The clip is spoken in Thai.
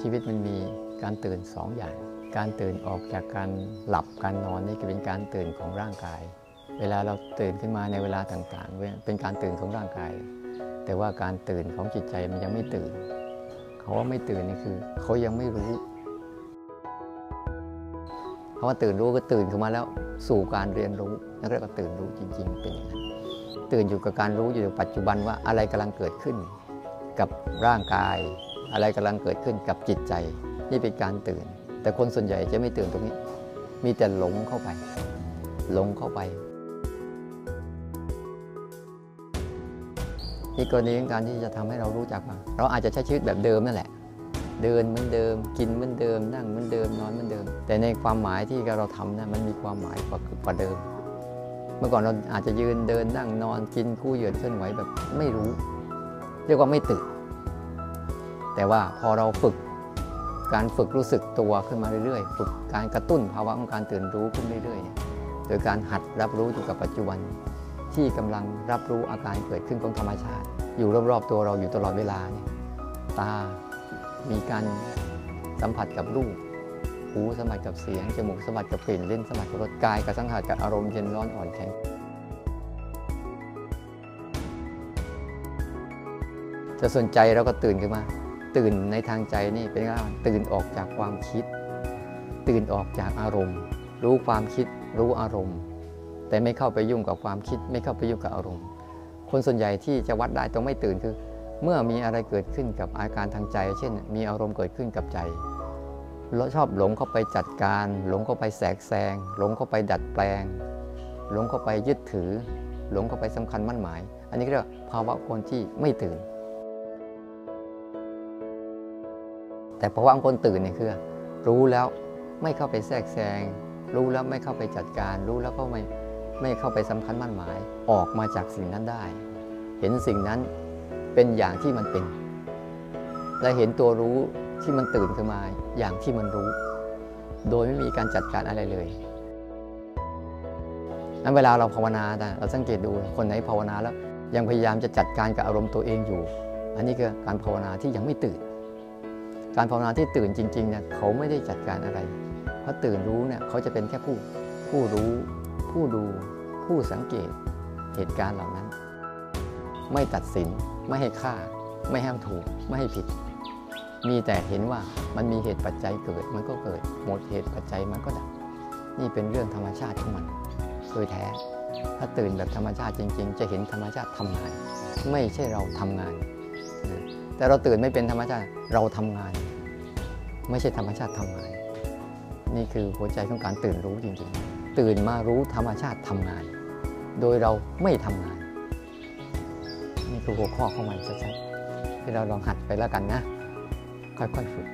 ชีวิตมันมีการตื่นสองอย่าง การตื่นออกจากการหลับการนอนนี่คือเป็นการตื่นของร่างกาย เวลาเราตื่นขึ้นมาในเวลาต่างๆ เป็นการตื่นของร่างกาย แต่ว่าการตื่นของจิตใจมันยังไม่ตื่น เขาว่าไม่ตื่นนี่คือ เขายังไม่รู้เพราว่าตื่นรู้ก็ตื่นขึ้นมาแล้วสู่การเรียนรู้นั่นเรียกว่าตื่นรู้จริง ๆ เป็นอย่างนั้นตื่นอยู่กับการรู้อยู่ในปัจจุบันว่าอะไรกำลังเกิดขึ้น กับร่างกาย อะไรกำลังเกิดขึ้นกับจิตใจ นี่เป็นการตื่น แต่คนส่วนใหญ่จะไม่ตื่นตรงนี้ มีแต่หลงเข้าไป หลงเข้าไปนี่กรณีของการที่จะทำให้เรารู้จักว่าเราอาจจะใช้ชีวิตแบบเดิมนั่นแหละ เดินเหมือนเดิม กินเหมือนเดิม นั่งเหมือนเดิมนอนเหมือนเดิม แต่ในความหมายที่เราทำนะมันมีความหมายกว่าเดิม เมื่อก่อนเราอาจจะยืนเดินนั่งนอนกินคู่เหยือนเคลื่อนไหวแบบไม่รู้ เรียกว่าไม่ตื่น แต่ว่าพอเราฝึกการฝึกรู้สึกตัวขึ้นมาเรื่อยๆ ฝึกการกระตุ้นภาวะของการตื่นรู้ขึ้นเรื่อยๆ โดยการหัดรับรู้อยู่กับปัจจุบัน ที่กำลังรับรู้อาการเกิดขึ้นของธรรมชาติ อยู่รอบๆตัวเราอยู่ตลอดเวลาเนี่ยตา มีการสัมผัสกับรูป หูสัมผัสกับเสียง จมูกสัมผัสกับกลิ่นเลิ้นสัมผัสกับรสกายกับสัมผัสกับอารมณ์เย็นร้อนอ่อนแข็ง จะสนใจเราก็ตื่นขึ้นมา ตื่นในทางใจนี่เป็นไงตื่นออกจากความคิด ตื่นออกจากอารมณ์ รู้ความคิดรู้อารมณ์ แต่ไม่เข้าไปยุ่งกับความคิด ไม่เข้าไปยุ่งกับอารมณ์ คนส่วนใหญ่ที่จะวัดได้ต้องไม่ตื่นคือ เมื่อมีอะไรเกิดขึ้นกับอาการทางใจ เช่น มีอารมณ์เกิดขึ้นกับใจเราชอบหลงเข้าไปจัดการ หลงเข้าไปแสกแซง หลงเข้าไปดัดแปลง หลงเข้าไปยึดถือ หลงเข้าไปสำคัญมั่นหมาย อันนี้เรียกว่าภาวะคนที่ไม่ตื่น แต่ภาวะคนตื่นเนี่ยคือ รู้แล้วไม่เข้าไปแทรกแซง รู้แล้วไม่เข้าไปจัดการ รู้แล้วก็ไม่ไม่เข้าไปสำคัญมั่นหมาย ออกมาจากสิ่งนั้นได้ เห็นสิ่งนั้นเป็นอย่างที่มันเป็น และเห็นตัวรู้ที่มันตื่นขึ้นมาอย่างที่มันรู้ โดยไม่มีการจัดการอะไรเลยนั้นเวลาเราภาวนาเราสังเกตดูคนไหนภาวนาแล้วยังพยายามจะจัดการกับอารมณ์ตัวเองอยู่ อันนี้คือการภาวนาที่ยังไม่ตื่น การภาวนาที่ตื่นจริงๆเนี่ยเขาไม่ได้จัดการอะไร เพราะตื่นรู้เนี่ยเขาจะเป็นแค่ผู้ผู้รู้ ผู้ดู ผู้สังเกตเหตุการณ์เหล่านั้น ไม่ตัดสินไม่ให้ค่า ไม่ห้ถูก ไม่ให้ผิด มีแต่เห็นว่ามันมีเหตุปัจจัยเกิดมันก็เกิด หมดเหตุปัจจัยมันก็ดับ นี่เป็นเรื่องธรรมชาติของมัน โดยแท้ ถ้าตื่นแบบธรรมชาติจริง ๆ จะเห็นธรรมชาติทำงาน ไม่ใช่เราทำงาน แต่เราตื่นไม่เป็นธรรมชาติเราทำงาน ไม่ใช่ธรรมชาติทำงาน นี่คือหัวใจของการตื่นรู้จริงๆ ตื่นมารู้ธรรมชาติทำงาน โดยเราไม่ทำงาน นี่คือหัวข้อของมันชัดๆที่เราลองหัดไปแล้วกันนะ ค่อยๆฝึก